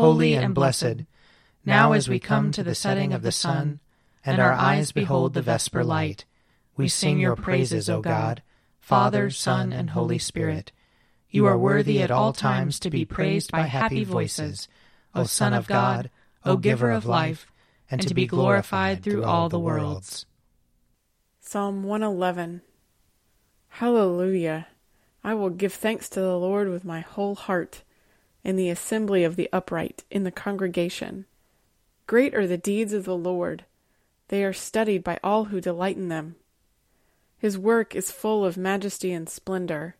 holy and blessed, now as we come to the setting of the sun, and our eyes behold the vesper light, we sing your praises, O God, Father, Son, and Holy Spirit. You are worthy at all times to be praised by happy voices, O Son of God, O Giver of life, and to be glorified through all the worlds. Psalm 111 Hallelujah! I will give thanks to the Lord with my whole heart, in the assembly of the upright, in the congregation. Great are the deeds of the Lord, they are studied by all who delight in them. His work is full of majesty and splendor,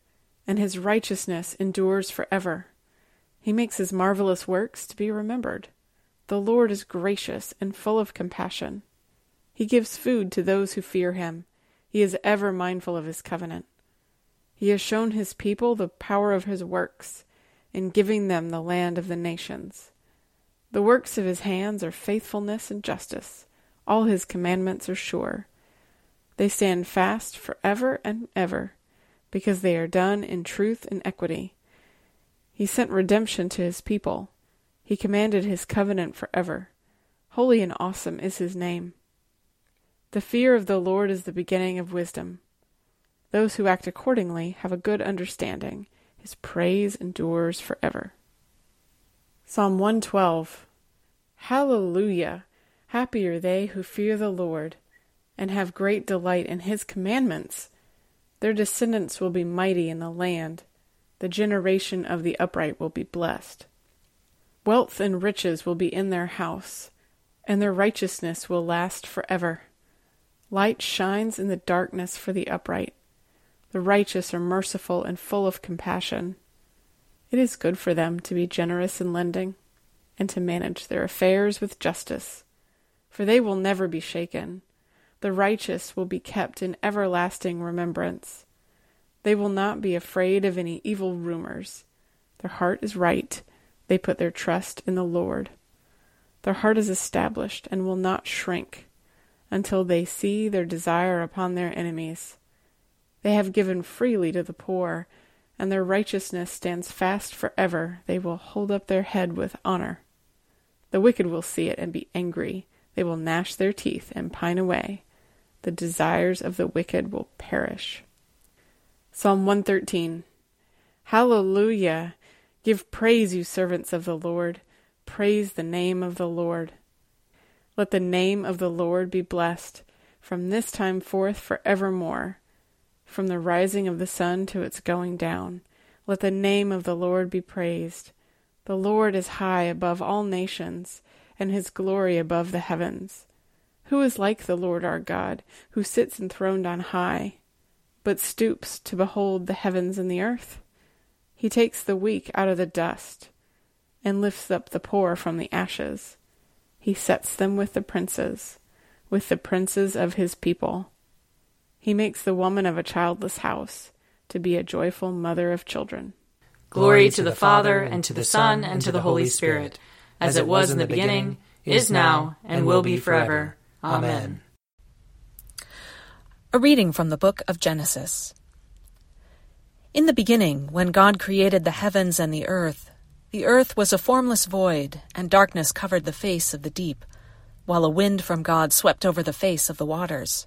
and his righteousness endures forever. He makes his marvelous works to be remembered. The Lord is gracious and full of compassion. He gives food to those who fear him. He is ever mindful of his covenant. He has shown his people the power of his works, in giving them the land of the nations. The works of his hands are faithfulness and justice. All his commandments are sure. They stand fast for ever and ever, because they are done in truth and equity. He sent redemption to his people. He commanded his covenant forever. Holy and awesome is his name. The fear of the Lord is the beginning of wisdom. Those who act accordingly have a good understanding. His praise endures forever. Psalm 112 Hallelujah! Happy are they who fear the Lord and have great delight in his commandments. Their descendants will be mighty in the land. The generation of the upright will be blessed. Wealth and riches will be in their house, and their righteousness will last forever. Light shines in the darkness for the upright. The righteous are merciful and full of compassion. It is good for them to be generous in lending, and to manage their affairs with justice, for they will never be shaken. The righteous will be kept in everlasting remembrance. They will not be afraid of any evil rumors. Their heart is right. They put their trust in the Lord. Their heart is established and will not shrink until they see their desire upon their enemies. They have given freely to the poor, and their righteousness stands fast forever. They will hold up their head with honor. The wicked will see it and be angry. They will gnash their teeth and pine away. The desires of the wicked will perish. Psalm 113 Hallelujah! Give praise, you servants of the Lord. Praise the name of the Lord. Let the name of the Lord be blessed from this time forth for evermore from the rising of the sun to its going down. Let the name of the Lord be praised. The Lord is high above all nations, and his glory above the heavens. Who is like the Lord our God, who sits enthroned on high, but stoops to behold the heavens and the earth? He takes the weak out of the dust, and lifts up the poor from the ashes. He sets them with the princes, with the princes of his people. He makes the woman of a childless house to be a joyful mother of children. Glory to the Father, and to the Son, and to the Holy Spirit, as it was in the beginning, is now, and will be forever. Amen. A reading from the book of Genesis. In the beginning, when God created the heavens and the earth, the earth was a formless void, and darkness covered the face of the deep, while a wind from God swept over the face of the waters.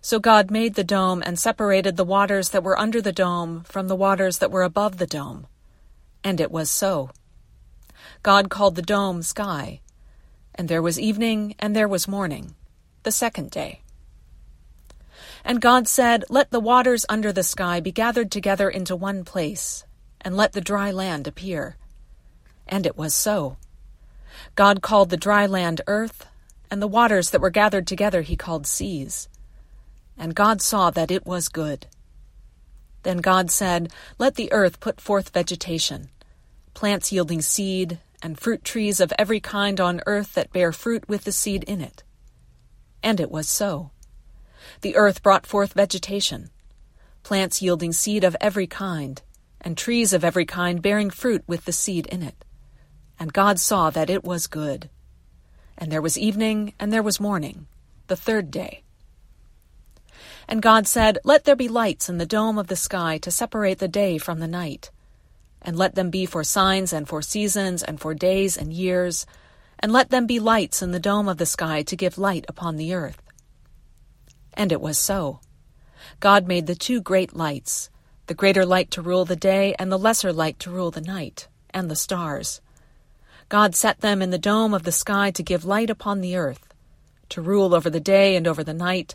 So God made the dome and separated the waters that were under the dome from the waters that were above the dome. And it was so. God called the dome sky, And there was evening, and there was morning, the second day. And God said, Let the waters under the sky be gathered together into one place, and let the dry land appear. And it was so. God called the dry land earth, and the waters that were gathered together he called seas. And God saw that it was good. Then God said, Let the earth put forth vegetation, plants yielding seed, and fruit trees of every kind on earth that bear fruit with the seed in it. And it was so. The earth brought forth vegetation, plants yielding seed of every kind, and trees of every kind bearing fruit with the seed in it. And God saw that it was good. And there was evening, and there was morning, the third day. And God said, Let there be lights in the dome of the sky to separate the day from the night and let them be for signs and for seasons and for days and years, and let them be lights in the dome of the sky to give light upon the earth. And it was so. God made the two great lights, the greater light to rule the day, and the lesser light to rule the night, and the stars. God set them in the dome of the sky to give light upon the earth, to rule over the day and over the night,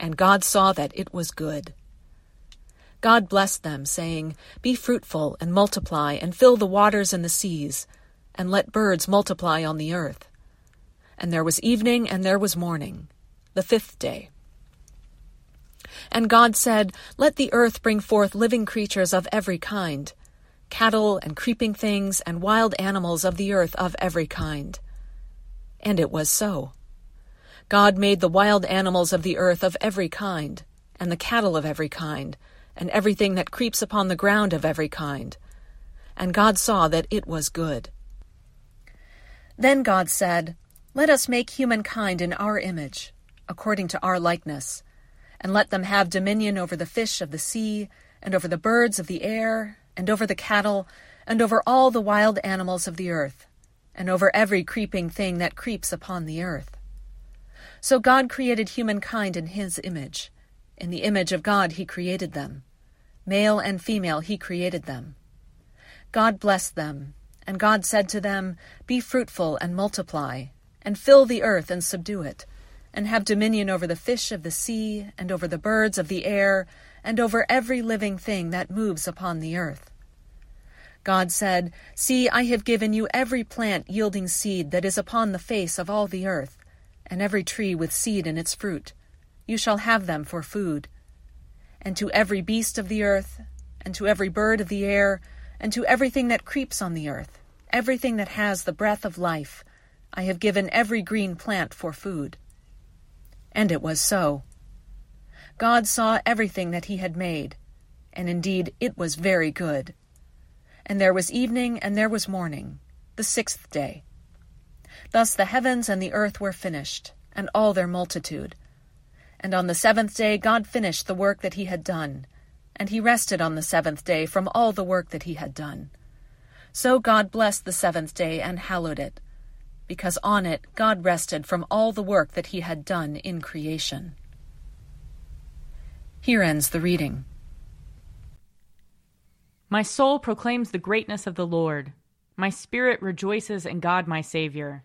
And God saw that it was good. God blessed them, saying, Be fruitful and multiply, and fill the waters and the seas, and let birds multiply on the earth. And there was evening, and there was morning, the fifth day. And God said, Let the earth bring forth living creatures of every kind, cattle and creeping things, and wild animals of the earth of every kind. And it was so. God made the wild animals of the earth of every kind, and the cattle of every kind, and everything that creeps upon the ground of every kind. And God saw that it was good. Then God said, Let us make humankind in our image, according to our likeness, and let them have dominion over the fish of the sea, and over the birds of the air, and over the cattle, and over all the wild animals of the earth, and over every creeping thing that creeps upon the earth. So God created humankind in his image. In the image of God he created them. Male and female he created them. God blessed them, and God said to them, Be fruitful and multiply, and fill the earth and subdue it, and have dominion over the fish of the sea, and over the birds of the air, and over every living thing that moves upon the earth. God said, See, I have given you every plant yielding seed that is upon the face of all the earth, and every tree with seed in its fruit. You shall have them for food and to every beast of the earth, and to every bird of the air, and to everything that creeps on the earth, everything that has the breath of life, I have given every green plant for food. And it was so. God saw everything that he had made, and indeed it was very good. And there was evening, and there was morning, the sixth day. Thus the heavens and the earth were finished, and all their multitude. And on the seventh day God finished the work that he had done, and he rested on the seventh day from all the work that he had done. So God blessed the seventh day and hallowed it, because on it God rested from all the work that he had done in creation. Here ends the reading. My soul proclaims the greatness of the Lord. My spirit rejoices in God my Saviour,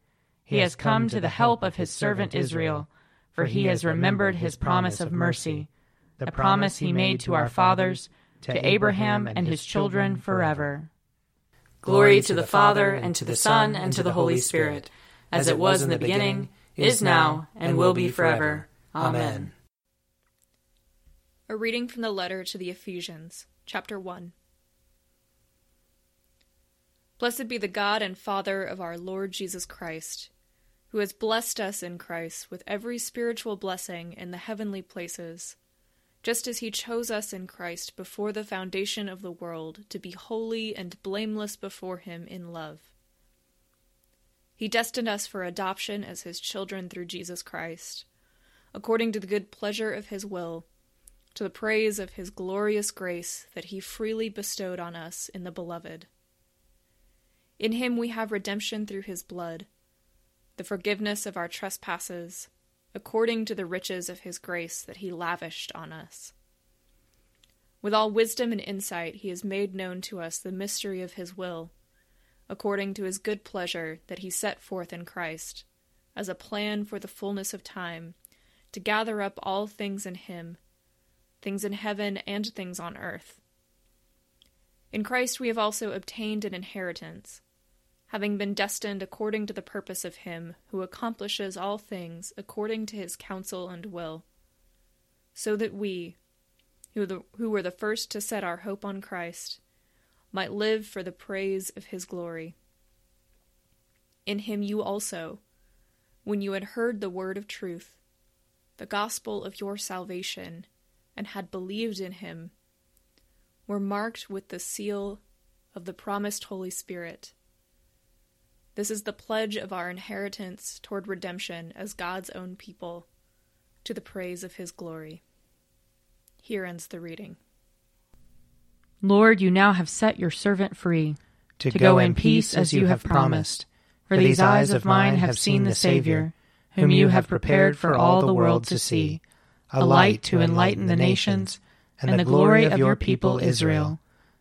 He has come to the help of his servant Israel for he has remembered his promise of mercy, the promise he made to our fathers, to Abraham and his children forever. Glory to the Father, and to the Son, and to the Holy Spirit, as it was in the beginning, is now, and will be forever. Amen. A reading from the letter to the Ephesians, chapter 1. Blessed be the God and Father of our Lord Jesus Christ, who has blessed us in Christ with every spiritual blessing in the heavenly places, just as he chose us in Christ before the foundation of the world to be holy and blameless before him in love. He destined us for adoption as his children through Jesus Christ, according to the good pleasure of his will, to the praise of his glorious grace that he freely bestowed on us in the Beloved. In him we have redemption through his blood, the forgiveness of our trespasses, according to the riches of his grace that he lavished on us. With all wisdom and insight, he has made known to us the mystery of his will according to his good pleasure that he set forth in Christ, as a plan for the fullness of time, to gather up all things in him, things in heaven and things on earth. In Christ we have also obtained an inheritance, having been destined according to the purpose of him who accomplishes all things according to his counsel and will, so that we, who, the, who were the first to set our hope on Christ, might live for the praise of his glory. In him you also, when you had heard the word of truth, the gospel of your salvation, and had believed in him, were marked with the seal of the promised Holy Spirit. This is the pledge of our inheritance toward redemption as God's own people, to the praise of his glory. Here ends the reading. Lord, you now have set your servant free to, to go in peace as you have promised. For these eyes of mine have seen the Savior, whom you have prepared for all the world to see, a light to enlighten the nations, and the glory of your people Israel.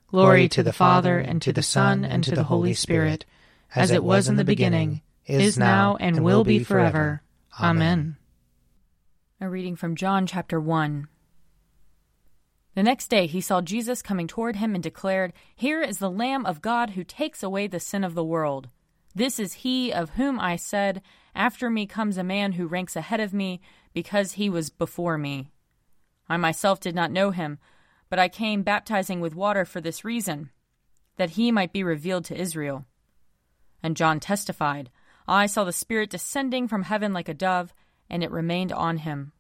Glory to the Father, and to the Son, and to the Holy Spirit, as it was in the beginning, is now, and will be forever. Amen. A reading from John chapter 1. The next day he saw Jesus coming toward him and declared, Here is the Lamb of God who takes away the sin of the world. This is he of whom I said, After me comes a man who ranks ahead of me, because he was before me. I myself did not know him, but I came baptizing with water for this reason, that he might be revealed to Israel. And John testified, I saw the Spirit descending from heaven like a dove, and it remained on him.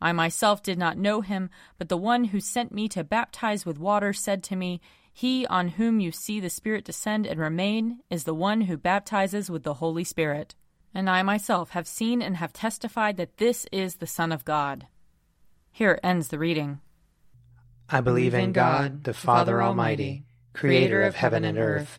I myself did not know him, but the one who sent me to baptize with water said to me, He on whom you see the Spirit descend and remain is the one who baptizes with the Holy Spirit. And I myself have seen and have testified that this is the Son of God. Here ends the reading. I believe in God, the Father Almighty, creator of heaven and earth.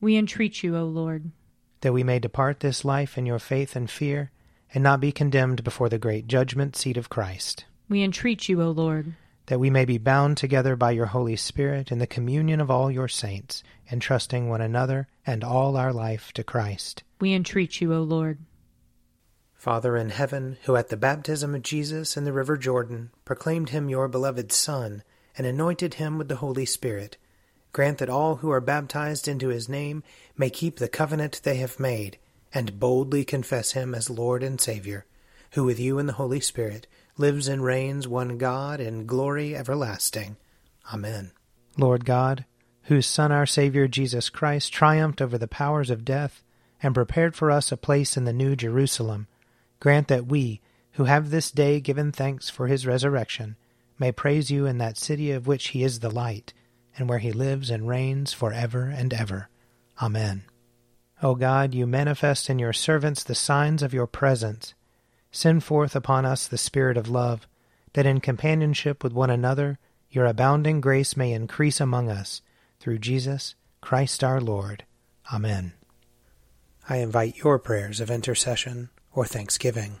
We entreat you, O Lord. That we may depart this life in your faith and fear, and not be condemned before the great judgment seat of Christ. We entreat you, O Lord that we may be bound together by your Holy Spirit in the communion of all your saints, entrusting one another and all our life to Christ. We entreat you, O Lord. Father in heaven, who at the baptism of Jesus in the river Jordan proclaimed him your beloved Son, and anointed him with the Holy Spirit, grant that all who are baptized into his name may keep the covenant they have made, and boldly confess him as Lord and Saviour, who with you in the Holy Spirit lives and reigns one God in glory everlasting. Amen. Lord God, whose Son, our Saviour Jesus Christ, triumphed over the powers of death and prepared for us a place in the New Jerusalem, grant that we, who have this day given thanks for his resurrection, may praise you in that city of which he is the light, and where he lives and reigns for ever and ever. Amen. O God, you manifest in your servants the signs of your presence. Send forth upon us the Spirit of love, that in companionship with one another your abounding grace may increase among us, through Jesus Christ our Lord. Amen. I invite your prayers of intercession or thanksgiving.